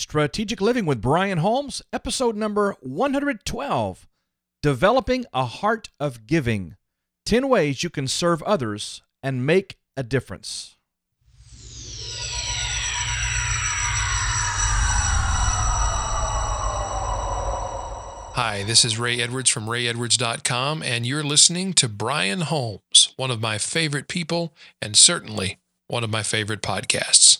Strategic Living with Brian Holmes, episode number 112 Developing a Heart of Giving 10 Ways You Can Serve Others and Make a Difference. Hi, this is Ray Edwards from rayedwards.com, and you're listening to Brian Holmes, one of my favorite people, and certainly one of my favorite podcasts.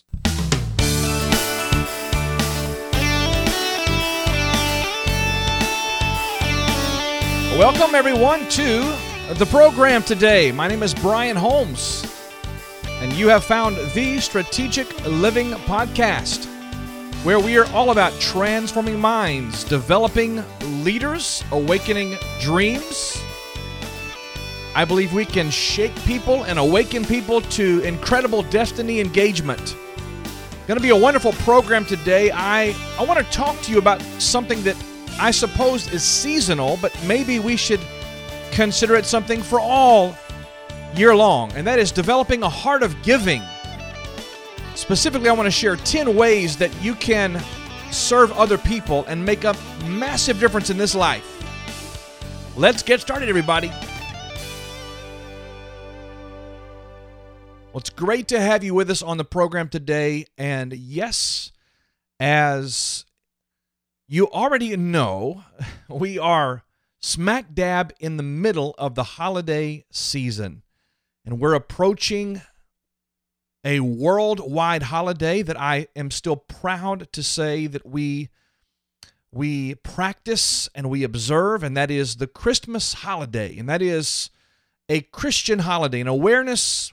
Welcome, everyone, to the program today. My name is Brian Holmes, and you have found the Strategic Living Podcast, where we are all about transforming minds, developing leaders, awakening dreams. I believe we can shake people and awaken people to incredible destiny engagement. Going to be a wonderful program today. I, I want to talk to you about something that I suppose is seasonal, but maybe we should consider it something for all year long, and that is developing a heart of giving. Specifically, I want to share 10 ways that you can serve other people and make a massive difference in this life. Let's get started, everybody. Well, it's great to have you with us on the program today. And yes, as you already know we are smack dab in the middle of the holiday season, and we're approaching a worldwide holiday that I am still proud to say that we we practice and we observe, and that is the Christmas holiday, and that is a Christian holiday, an awareness,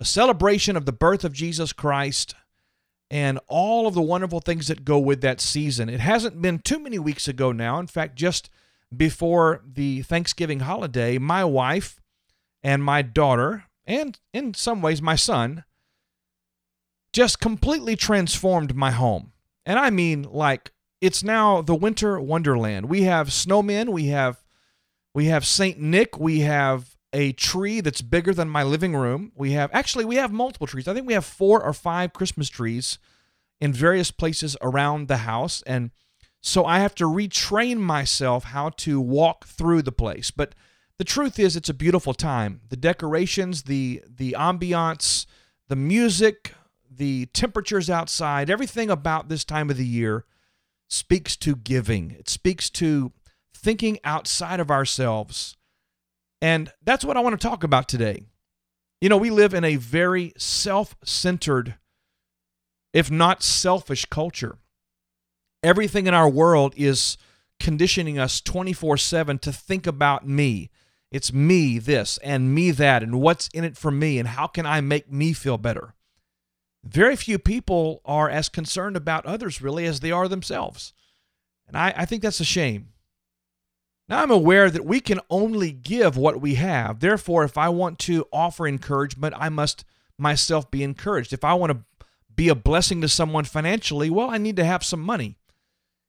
a celebration of the birth of Jesus Christ and all of the wonderful things that go with that season. It hasn't been too many weeks ago now. In fact, just before the Thanksgiving holiday, my wife and my daughter, and in some ways my son, just completely transformed my home. And I mean, like, it's now the winter wonderland. We have snowmen, we have we have Saint Nick, we have a tree that's bigger than my living room. We have actually we have multiple trees. I think we have four or five Christmas trees in various places around the house and so I have to retrain myself how to walk through the place. But the truth is it's a beautiful time. The decorations, the the ambiance, the music, the temperatures outside, everything about this time of the year speaks to giving. It speaks to thinking outside of ourselves and that's what I want to talk about today. You know, we live in a very self centered, if not selfish, culture. Everything in our world is conditioning us 24 7 to think about me. It's me this and me that, and what's in it for me, and how can I make me feel better. Very few people are as concerned about others, really, as they are themselves. And I, I think that's a shame. Now I'm aware that we can only give what we have. Therefore, if I want to offer encouragement, I must myself be encouraged. If I want to be a blessing to someone financially, well, I need to have some money.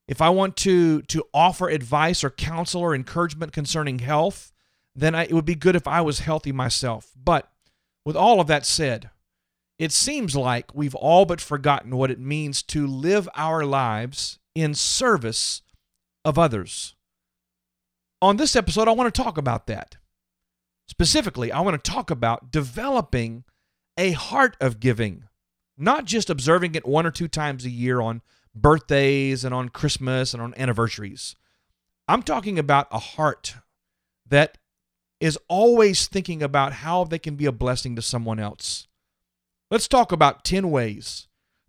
If I want to to offer advice or counsel or encouragement concerning health, then I, it would be good if I was healthy myself. But with all of that said, it seems like we've all but forgotten what it means to live our lives in service of others on this episode, I want to talk about that. Specifically, I want to talk about developing a heart of giving, not just observing it one or two times a year on birthdays and on Christmas and on anniversaries. I'm talking about a heart that is always thinking about how they can be a blessing to someone else. Let's talk about 10 ways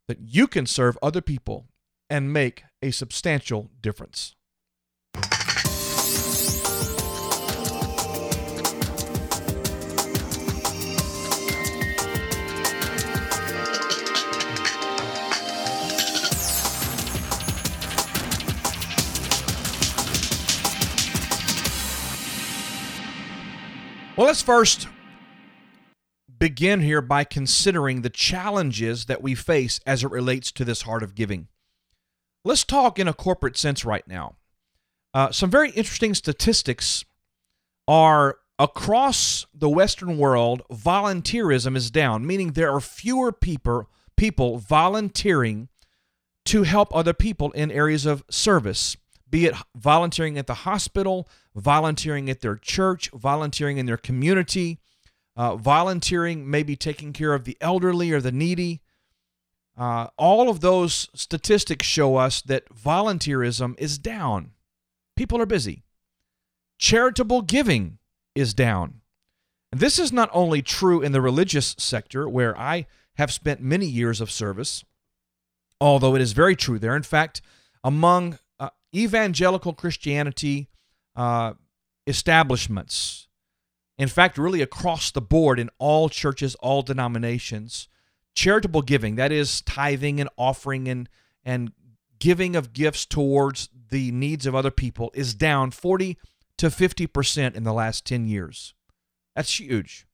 that you can serve other people and make a substantial difference. Well, let's first begin here by considering the challenges that we face as it relates to this heart of giving. Let's talk in a corporate sense right now. Uh, some very interesting statistics are across the Western world, volunteerism is down, meaning there are fewer people people volunteering to help other people in areas of service, be it volunteering at the hospital, volunteering at their church, volunteering in their community, uh, volunteering, maybe taking care of the elderly or the needy. Uh, all of those statistics show us that volunteerism is down. People are busy. Charitable giving is down. And this is not only true in the religious sector, where I have spent many years of service, although it is very true there. In fact, among evangelical Christianity uh, establishments, in fact, really across the board in all churches, all denominations, charitable giving, that is tithing and offering and, and giving of gifts towards the needs of other people, is down 40 to 50% in the last 10 years. That's huge.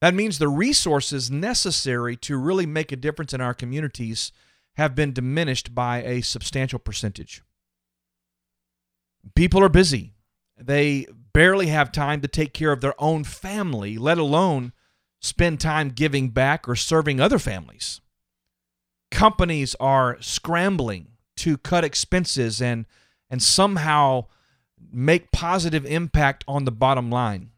That means the resources necessary to really make a difference in our communities have been diminished by a substantial percentage. People are busy. They barely have time to take care of their own family, let alone spend time giving back or serving other families. Companies are scrambling to cut expenses and and somehow make positive impact on the bottom line.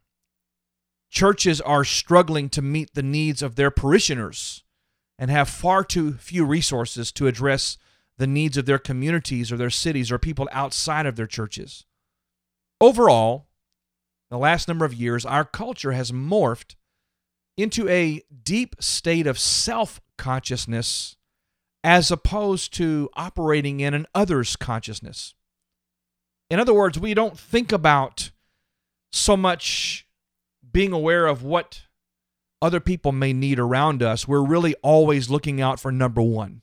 Churches are struggling to meet the needs of their parishioners and have far too few resources to address the needs of their communities or their cities or people outside of their churches. Overall, the last number of years, our culture has morphed into a deep state of self consciousness as opposed to operating in an others consciousness. In other words, we don't think about so much being aware of what other people may need around us. We're really always looking out for number one.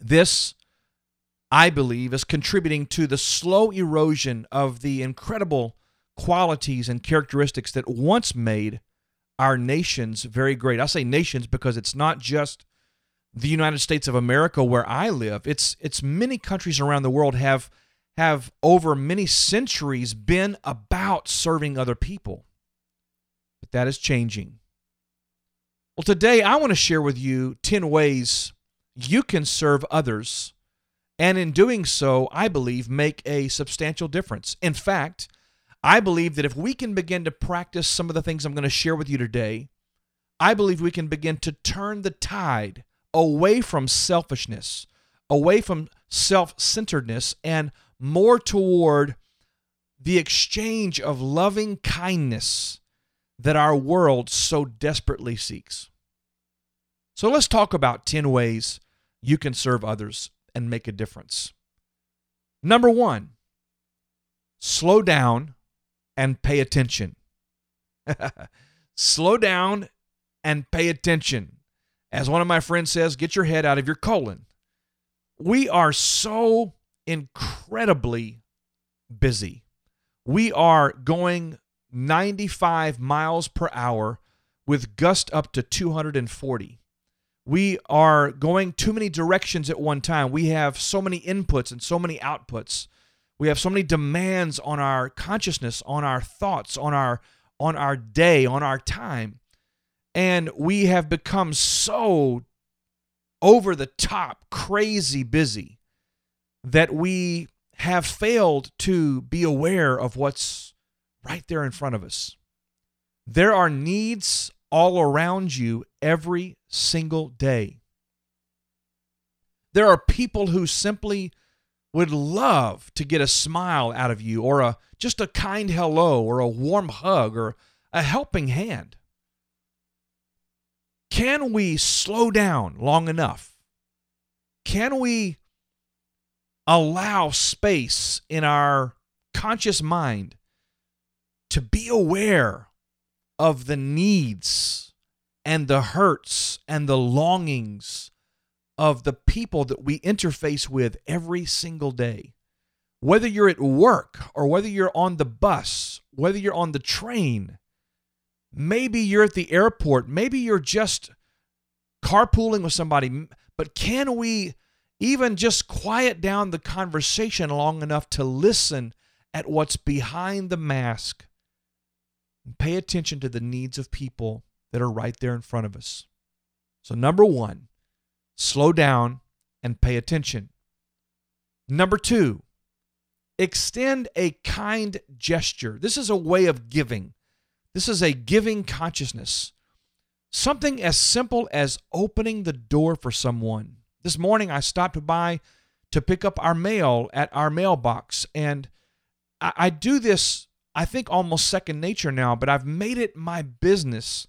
This, I believe, is contributing to the slow erosion of the incredible qualities and characteristics that once made our nations very great. I say nations because it's not just the United States of America where I live. It's it's many countries around the world have have over many centuries been about serving other people. But that is changing. Well, today I want to share with you 10 ways you can serve others and in doing so, I believe make a substantial difference. In fact, I believe that if we can begin to practice some of the things I'm going to share with you today, I believe we can begin to turn the tide away from selfishness, away from self centeredness, and more toward the exchange of loving kindness that our world so desperately seeks. So let's talk about 10 ways you can serve others and make a difference. Number one, slow down and pay attention. Slow down and pay attention. As one of my friends says, get your head out of your colon. We are so incredibly busy. We are going 95 miles per hour with gust up to 240. We are going too many directions at one time. We have so many inputs and so many outputs. We have so many demands on our consciousness, on our thoughts, on our on our day, on our time. And we have become so over the top, crazy busy that we have failed to be aware of what's right there in front of us. There are needs all around you every single day. There are people who simply would love to get a smile out of you or a just a kind hello or a warm hug or a helping hand. Can we slow down long enough? Can we allow space in our conscious mind to be aware of the needs and the hurts and the longings of the people that we interface with every single day. Whether you're at work or whether you're on the bus, whether you're on the train, maybe you're at the airport, maybe you're just carpooling with somebody, but can we even just quiet down the conversation long enough to listen at what's behind the mask pay attention to the needs of people that are right there in front of us? So, number one, slow down and pay attention. Number two, extend a kind gesture. This is a way of giving. This is a giving consciousness. Something as simple as opening the door for someone. This morning I stopped by to pick up our mail at our mailbox, and I, I do this, I think, almost second nature now, but I've made it my business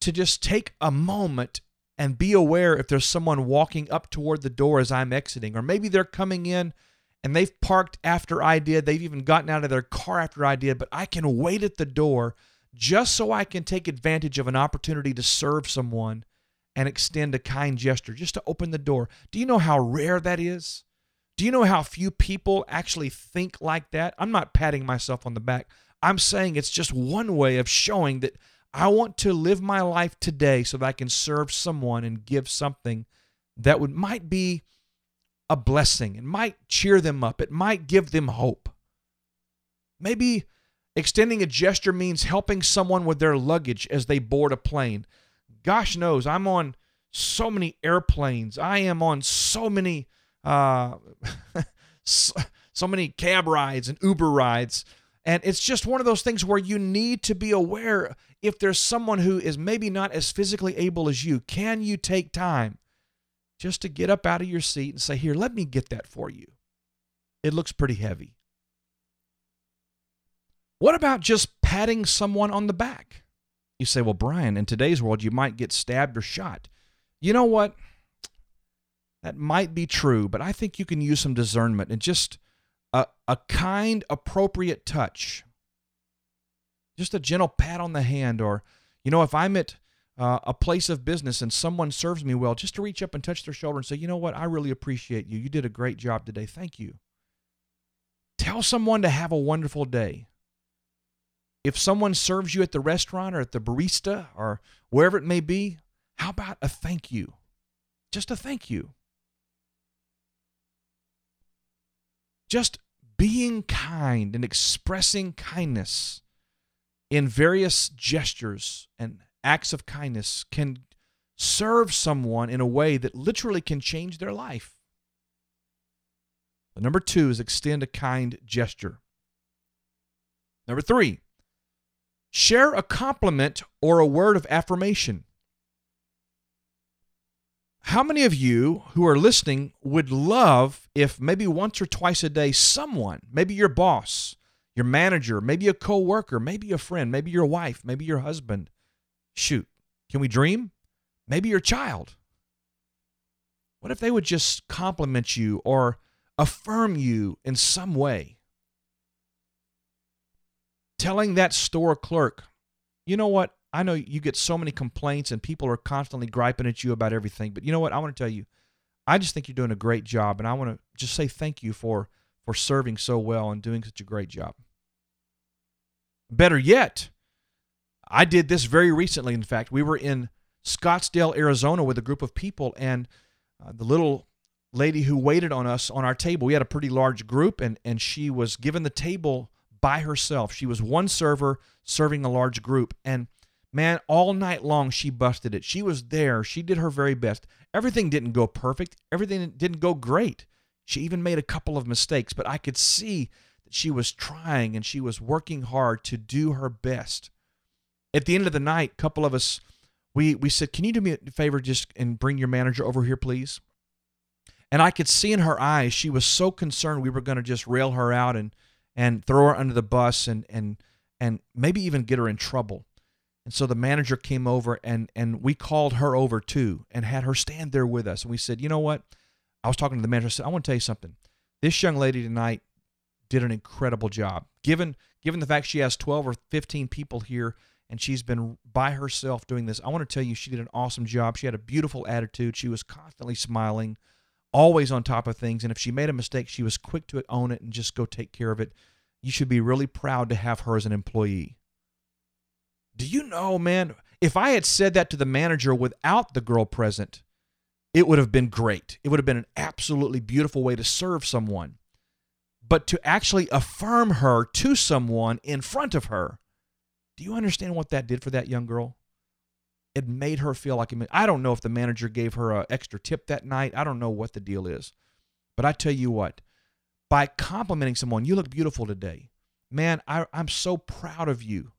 to just take a moment and be aware if there's someone walking up toward the door as I'm exiting, or maybe they're coming in and they've parked after I did. They've even gotten out of their car after I did, but I can wait at the door just so I can take advantage of an opportunity to serve someone and extend a kind gesture, just to open the door. Do you know how rare that is? Do you know how few people actually think like that? I'm not patting myself on the back. I'm saying it's just one way of showing that I want to live my life today so that I can serve someone and give something that would might be a blessing. It might cheer them up. It might give them hope. Maybe extending a gesture means helping someone with their luggage as they board a plane. Gosh knows, I'm on so many airplanes. I am on so many uh, so, so many cab rides and Uber rides. And it's just one of those things where you need to be aware if there's someone who is maybe not as physically able as you, can you take time just to get up out of your seat and say, Here, let me get that for you? It looks pretty heavy. What about just patting someone on the back? You say, Well, Brian, in today's world, you might get stabbed or shot. You know what? That might be true, but I think you can use some discernment and just a, a kind, appropriate touch. Just a gentle pat on the hand, or, you know, if I'm at uh, a place of business and someone serves me well, just to reach up and touch their shoulder and say, you know what, I really appreciate you. You did a great job today. Thank you. Tell someone to have a wonderful day. If someone serves you at the restaurant or at the barista or wherever it may be, how about a thank you? Just a thank you. Just being kind and expressing kindness in various gestures and acts of kindness can serve someone in a way that literally can change their life. Number two is extend a kind gesture. Number three, share a compliment or a word of affirmation. How many of you who are listening would love if maybe once or twice a day someone, maybe your boss, your manager, maybe a coworker, maybe a friend, maybe your wife, maybe your husband, shoot, can we dream? Maybe your child. What if they would just compliment you or affirm you in some way? Telling that store clerk, you know what? I know you get so many complaints and people are constantly griping at you about everything, but you know what? I want to tell you, I just think you're doing a great job, and I want to just say thank you for for serving so well and doing such a great job. Better yet, I did this very recently. In fact, we were in Scottsdale, Arizona, with a group of people, and uh, the little lady who waited on us on our table, we had a pretty large group, and and she was given the table by herself. She was one server serving a large group, and Man, all night long she busted it. She was there. She did her very best. Everything didn't go perfect. Everything didn't go great. She even made a couple of mistakes, but I could see that she was trying and she was working hard to do her best. At the end of the night, a couple of us we we said, "Can you do me a favor just and bring your manager over here, please?" And I could see in her eyes she was so concerned we were going to just rail her out and and throw her under the bus and and and maybe even get her in trouble. And so the manager came over and and we called her over too and had her stand there with us. And we said, you know what? I was talking to the manager. I said, I want to tell you something. This young lady tonight did an incredible job. Given given the fact she has 12 or 15 people here and she's been by herself doing this, I want to tell you she did an awesome job. She had a beautiful attitude. She was constantly smiling, always on top of things. And if she made a mistake, she was quick to own it and just go take care of it. You should be really proud to have her as an employee. Do you know, man? If I had said that to the manager without the girl present, it would have been great. It would have been an absolutely beautiful way to serve someone. But to actually affirm her to someone in front of her, do you understand what that did for that young girl? it made her feel like I don't know if the manager gave her an extra tip that night. I don't know what the deal is. But I tell you what, by complimenting someone, you look beautiful today. Man, I, I'm so proud of you.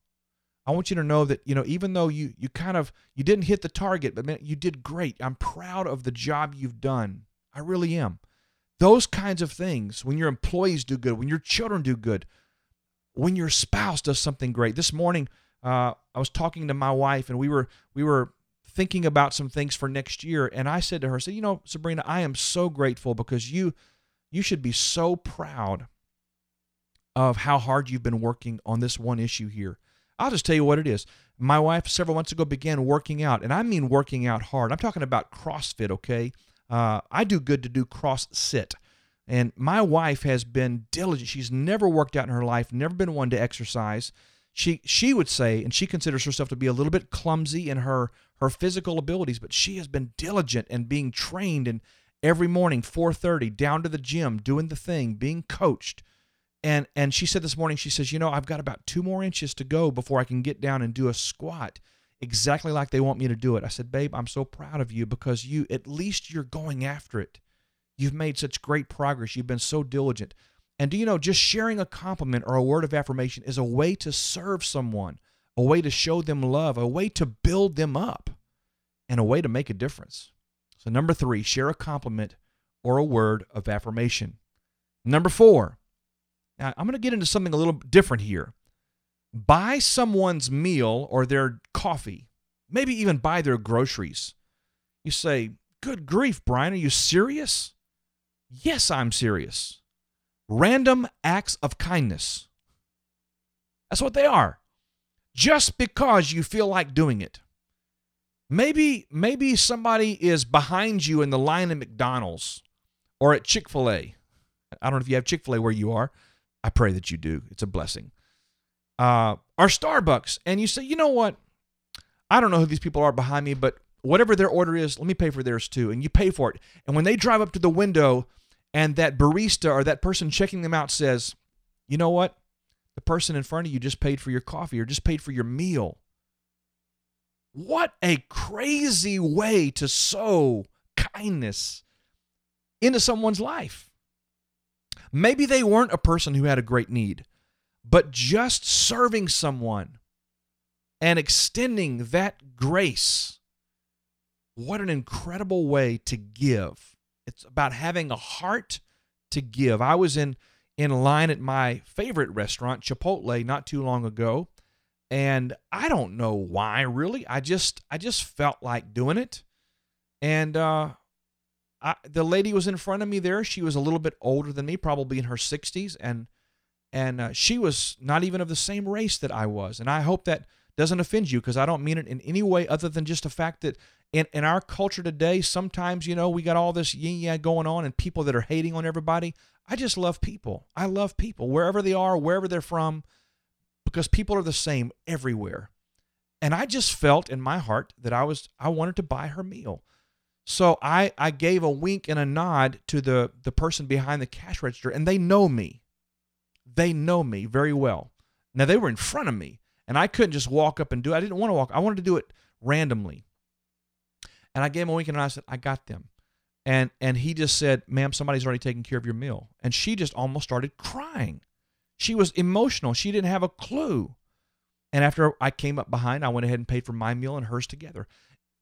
I want you to know that, you know, even though you you kind of you didn't hit the target, but man, you did great. I'm proud of the job you've done. I really am. Those kinds of things, when your employees do good, when your children do good, when your spouse does something great. This morning, uh, I was talking to my wife, and we were we were thinking about some things for next year, and I said to her, "Say, you know, Sabrina, I am so grateful because you you should be so proud of how hard you've been working on this one issue here." I'll just tell you what it is. My wife several months ago began working out, and I mean working out hard. I'm talking about CrossFit, okay? Uh, I do good to do cross sit. And my wife has been diligent. She's never worked out in her life, never been one to exercise. She she would say, and she considers herself to be a little bit clumsy in her her physical abilities, but she has been diligent and being trained and every morning 4:30 down to the gym doing the thing, being coached. And and she said this morning, she says, you know, I've got about two more inches to go before I can get down and do a squat exactly like they want me to do it. I said, babe, I'm so proud of you because you at least you're going after it. You've made such great progress. You've been so diligent. And do you know, just sharing a compliment or a word of affirmation is a way to serve someone, a way to show them love, a way to build them up, and a way to make a difference. So, number three, share a compliment or a word of affirmation. Number four, now I'm going to get into something a little different here. Buy someone's meal or their coffee, maybe even buy their groceries. You say, Good grief, Brian, are you serious? Yes, I'm serious. Random acts of kindness. That's what they are. Just because you feel like doing it. Maybe maybe somebody is behind you in the line at McDonald's or at Chick-fil-A. I don't know if you have Chick-fil-A where you are. I pray that you do. It's a blessing. Uh, or Starbucks, and you say, you know what? I don't know who these people are behind me, but whatever their order is, let me pay for theirs too. And you pay for it. And when they drive up to the window and that barista or that person checking them out says, you know what? The person in front of you just paid for your coffee or just paid for your meal. What a crazy way to sow kindness into someone's life. Maybe they weren't a person who had a great need, but just serving someone and extending that grace. What an incredible way to give. It's about having a heart to give. I was in in line at my favorite restaurant, Chipotle, not too long ago, and I don't know why really. I just I just felt like doing it. And uh I, the lady was in front of me there. She was a little bit older than me, probably in her 60s, and and uh, she was not even of the same race that I was. And I hope that doesn't offend you because I don't mean it in any way other than just the fact that in, in our culture today, sometimes, you know, we got all this yin yang going on and people that are hating on everybody. I just love people. I love people wherever they are, wherever they're from, because people are the same everywhere. And I just felt in my heart that I was I wanted to buy her meal. So I I gave a wink and a nod to the the person behind the cash register and they know me. They know me very well. Now they were in front of me, and I couldn't just walk up and do it. I didn't want to walk. I wanted to do it randomly. And I gave him a wink and I said, I got them. And and he just said, ma'am, somebody's already taken care of your meal. And she just almost started crying. She was emotional. She didn't have a clue. And after I came up behind, I went ahead and paid for my meal and hers together.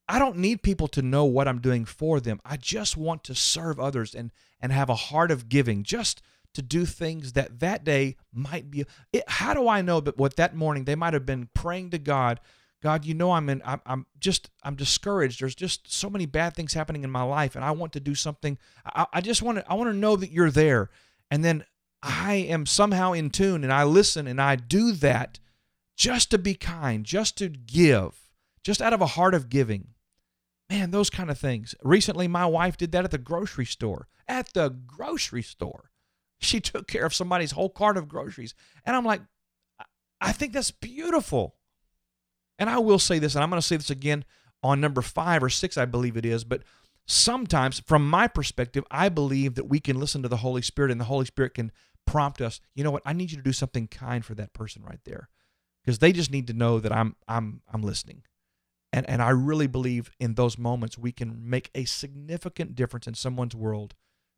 I don't need people to know what I'm doing for them. I just want to serve others and and have a heart of giving. Just to do things that that day might be. It, how do I know that what that morning they might have been praying to God? God, you know I'm in. I'm, I'm just. I'm discouraged. There's just so many bad things happening in my life, and I want to do something. I, I just want to. I want to know that you're there, and then I am somehow in tune, and I listen, and I do that, just to be kind, just to give, just out of a heart of giving. Man, those kind of things. Recently, my wife did that at the grocery store. At the grocery store. She took care of somebody's whole cart of groceries. And I'm like, I think that's beautiful. And I will say this, and I'm going to say this again on number five or six, I believe it is. But sometimes, from my perspective, I believe that we can listen to the Holy Spirit, and the Holy Spirit can prompt us. You know what? I need you to do something kind for that person right there, because they just need to know that I'm I'm I'm listening. And, and I really believe in those moments we can make a significant difference in someone's world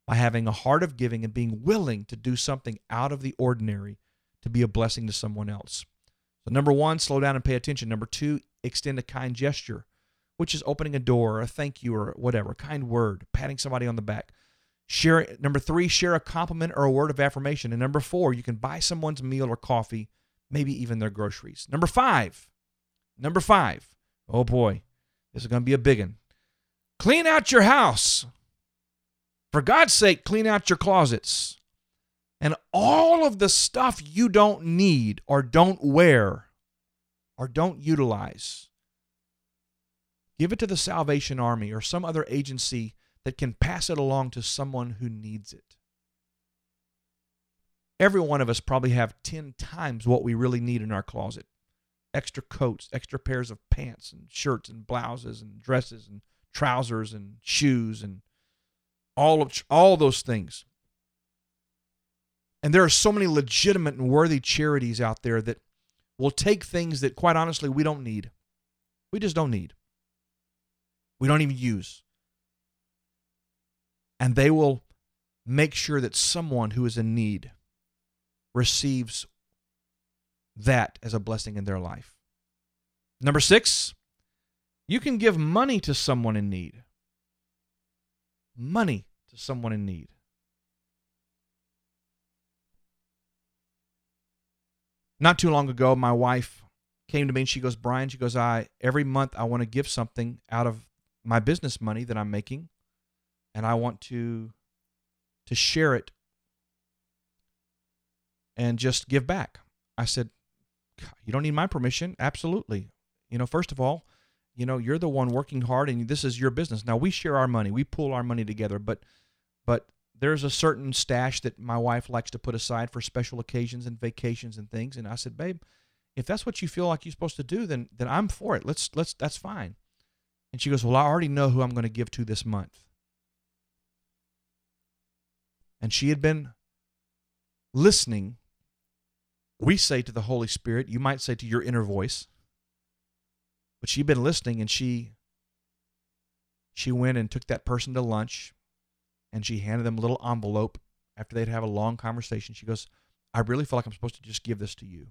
by having a heart of giving and being willing to do something out of the ordinary to be a blessing to someone else. So, number one, slow down and pay attention. Number two, extend a kind gesture, which is opening a door, or a thank you, or whatever, a kind word, patting somebody on the back. Share number three, share a compliment or a word of affirmation. And number four, you can buy someone's meal or coffee, maybe even their groceries. Number five, number five, oh boy, this is going to be a big one. Clean out your house. For God's sake, clean out your closets. And all of the stuff you don't need or don't wear or don't utilize, give it to the Salvation Army or some other agency that can pass it along to someone who needs it. Every one of us probably have 10 times what we really need in our closet extra coats, extra pairs of pants and shirts and blouses and dresses and trousers and shoes and all of all those things. And there are so many legitimate and worthy charities out there that will take things that quite honestly we don't need. We just don't need. We don't even use and they will make sure that someone who is in need receives that as a blessing in their life. Number six, you can give money to someone in need. Money to someone in need. Not too long ago, my wife came to me and she goes, Brian, she goes, I every month I want to give something out of my business money that I'm making and I want to to share it and just give back. I said, "You don't need my permission." Absolutely. You know, first of all, you know, you're the one working hard and this is your business. Now we share our money. We pool our money together, but but there's a certain stash that my wife likes to put aside for special occasions and vacations and things. And I said, "Babe, if that's what you feel like you're supposed to do, then then I'm for it. Let's let's that's fine." And she goes, "Well, I already know who I'm going to give to this month." and she had been listening, we say to the Holy Spirit, you might say to your inner voice, but she'd been listening and she she went and took that person to lunch and she handed them a little envelope after they'd have a long conversation. She goes, I really feel like I'm supposed to just give this to you.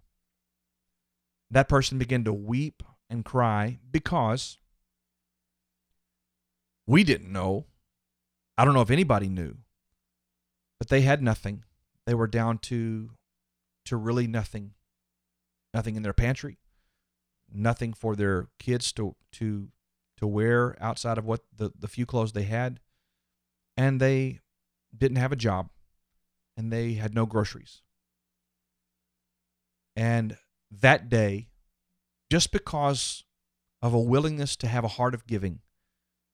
That person began to weep and cry because we didn't know. I don't know if anybody knew but they had nothing. They were down to to really nothing. Nothing in their pantry. Nothing for their kids to to to wear outside of what the, the few clothes they had. And they didn't have a job. And they had no groceries. And that day, just because of a willingness to have a heart of giving,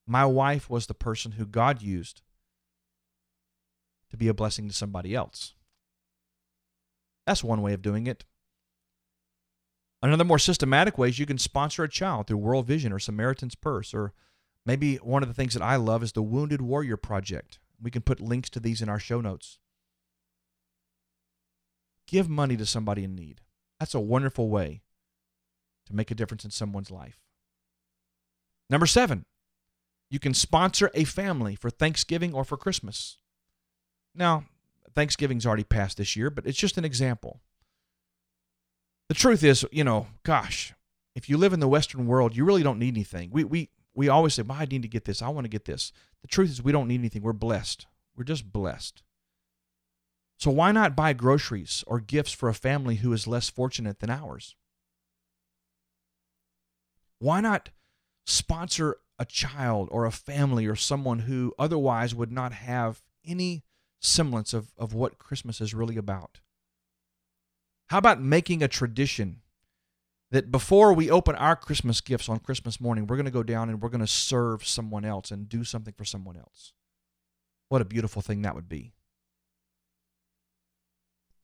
my wife was the person who God used to be a blessing to somebody else. That's one way of doing it. Another more systematic way is you can sponsor a child through World Vision or Samaritan's Purse, or maybe one of the things that I love is the Wounded Warrior Project. We can put links to these in our show notes. Give money to somebody in need. That's a wonderful way to make a difference in someone's life. Number seven, you can sponsor a family for Thanksgiving or for Christmas. Now, Thanksgiving's already passed this year, but it's just an example. The truth is, you know, gosh, if you live in the Western world, you really don't need anything. We we we always say, well, I need to get this. I want to get this. The truth is, we don't need anything. We're blessed. We're just blessed. So why not buy groceries or gifts for a family who is less fortunate than ours? Why not sponsor a child or a family or someone who otherwise would not have any semblance of, of what Christmas is really about. How about making a tradition that before we open our Christmas gifts on Christmas morning, we're going to go down and we're going to serve someone else and do something for someone else? What a beautiful thing that would be.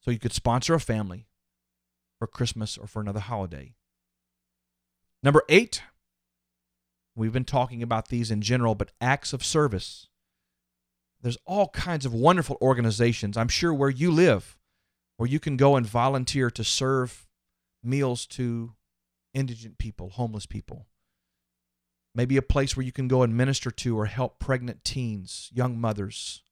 So you could sponsor a family for Christmas or for another holiday. Number eight, we've been talking about these in general, but acts of service. There's all kinds of wonderful organizations, I'm sure, where you live, where you can go and volunteer to serve meals to indigent people, homeless people. maybe a place where you can go and minister to or help pregnant teens, young mothers.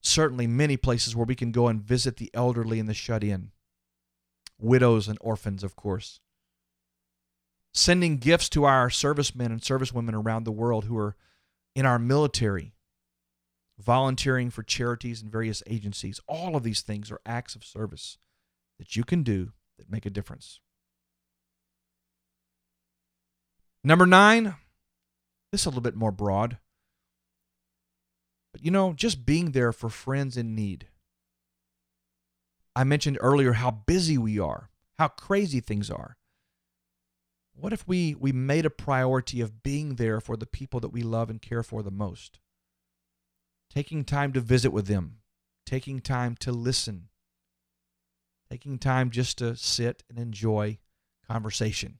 Certainly, many places where we can go and visit the elderly and the shut in, widows and orphans, of course. Sending gifts to our servicemen and servicewomen around the world who are in our military, volunteering for charities and various agencies. All of these things are acts of service that you can do that make a difference. Number nine, this is a little bit more broad. But you know, just being there for friends in need. I mentioned earlier how busy we are, how crazy things are. What if we, we made a priority of being there for the people that we love and care for the most? Taking time to visit with them, taking time to listen, taking time just to sit and enjoy conversation,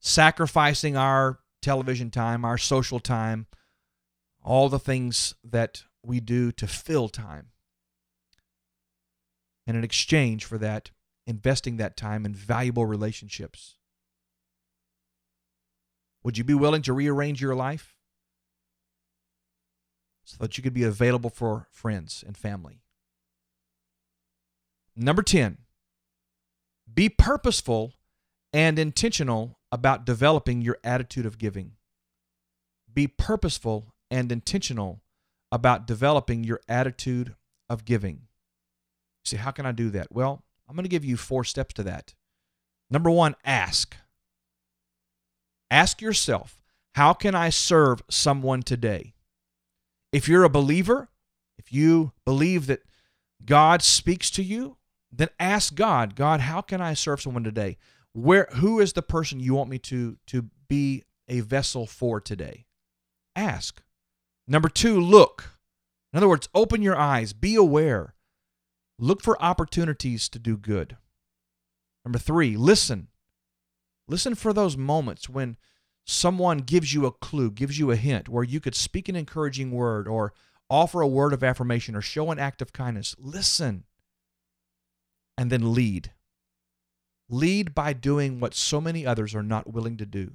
sacrificing our television time, our social time, all the things that we do to fill time. And in exchange for that, investing that time in valuable relationships. Would you be willing to rearrange your life so that you could be available for friends and family? Number 10, be purposeful and intentional about developing your attitude of giving. Be purposeful and intentional about developing your attitude of giving. See, how can I do that? Well, I'm going to give you four steps to that. Number one, ask. Ask yourself, how can I serve someone today? If you're a believer, if you believe that God speaks to you, then ask God, God, how can I serve someone today? Where who is the person you want me to to be a vessel for today? Ask. Number 2, look. In other words, open your eyes, be aware. Look for opportunities to do good. Number 3, listen. Listen for those moments when someone gives you a clue, gives you a hint where you could speak an encouraging word or offer a word of affirmation or show an act of kindness. Listen and then lead. Lead by doing what so many others are not willing to do.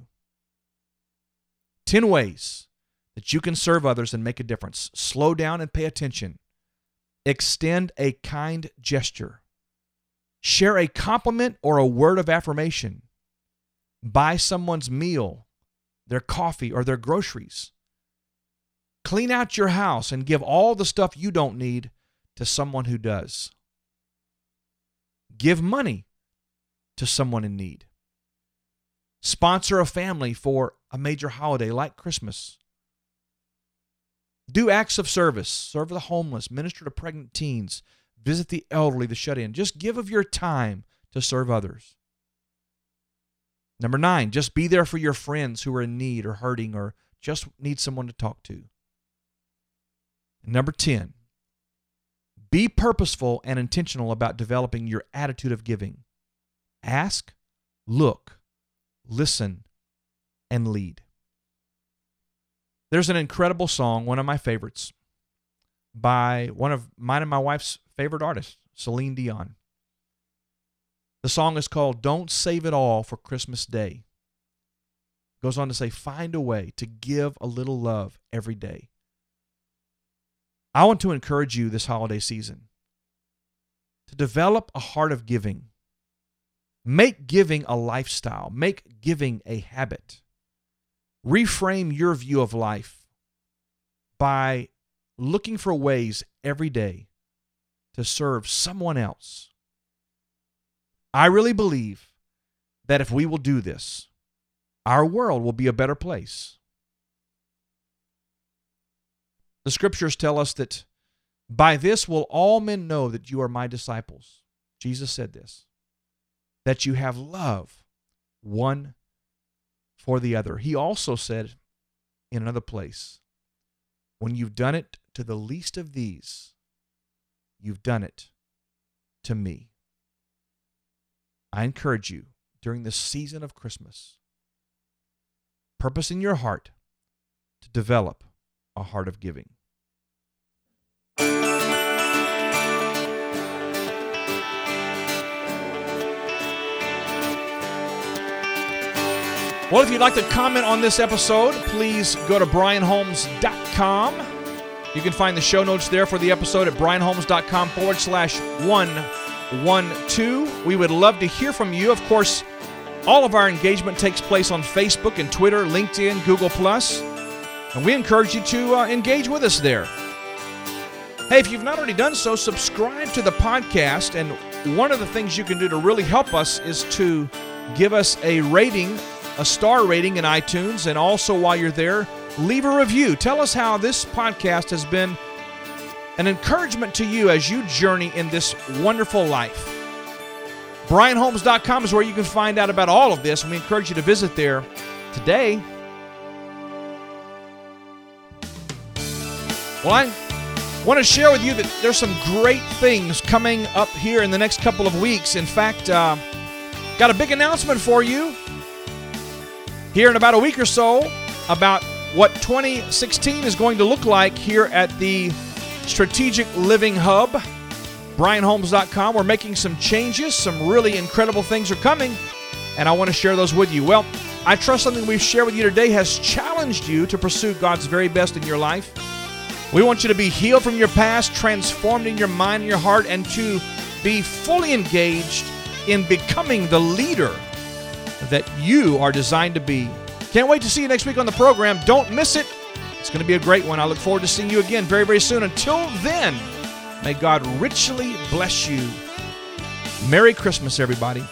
10 ways that you can serve others and make a difference. Slow down and pay attention. Extend a kind gesture. Share a compliment or a word of affirmation. Buy someone's meal, their coffee, or their groceries. Clean out your house and give all the stuff you don't need to someone who does. Give money to someone in need. Sponsor a family for a major holiday like Christmas. Do acts of service, serve the homeless, minister to pregnant teens, visit the elderly, the shut in. Just give of your time to serve others. Number nine, just be there for your friends who are in need or hurting or just need someone to talk to. number 10, be purposeful and intentional about developing your attitude of giving. Ask, look, listen, and lead. There's an incredible song, one of my favorites, by one of mine and my wife's favorite artists, Celine Dion. The song is called Don't Save It All for Christmas Day. It goes on to say, Find a way to give a little love every day. I want to encourage you this holiday season to develop a heart of giving. Make giving a lifestyle, make giving a habit. Reframe your view of life by looking for ways every day to serve someone else. I really believe that if we will do this, our world will be a better place. The scriptures tell us that by this will all men know that you are my disciples. Jesus said this that you have love one for the other. He also said in another place, when you've done it to the least of these, you've done it to me. I encourage you during this season of Christmas, purpose in your heart to develop a heart of giving. Well, if you'd like to comment on this episode, please go to brianholmes.com. You can find the show notes there for the episode at brianholmes.com forward slash 112. We would love to hear from you. Of course, all of our engagement takes place on Facebook and Twitter, LinkedIn, Google, and we encourage you to uh, engage with us there. Hey, if you've not already done so, subscribe to the podcast. And one of the things you can do to really help us is to give us a rating, a star rating in iTunes. And also, while you're there, leave a review. Tell us how this podcast has been an encouragement to you as you journey in this wonderful life. BrianHolmes.com is where you can find out about all of this, and we encourage you to visit there today. Well, I want to share with you that there's some great things coming up here in the next couple of weeks. In fact, uh, got a big announcement for you here in about a week or so about what 2016 is going to look like here at the Strategic Living Hub, BrianHolmes.com. We're making some changes, some really incredible things are coming, and I want to share those with you. Well, I trust something we've shared with you today has challenged you to pursue God's very best in your life. We want you to be healed from your past, transformed in your mind and your heart, and to be fully engaged in becoming the leader that you are designed to be. Can't wait to see you next week on the program. Don't miss it. It's going to be a great one. I look forward to seeing you again very, very soon. Until then, may God richly bless you. Merry Christmas, everybody.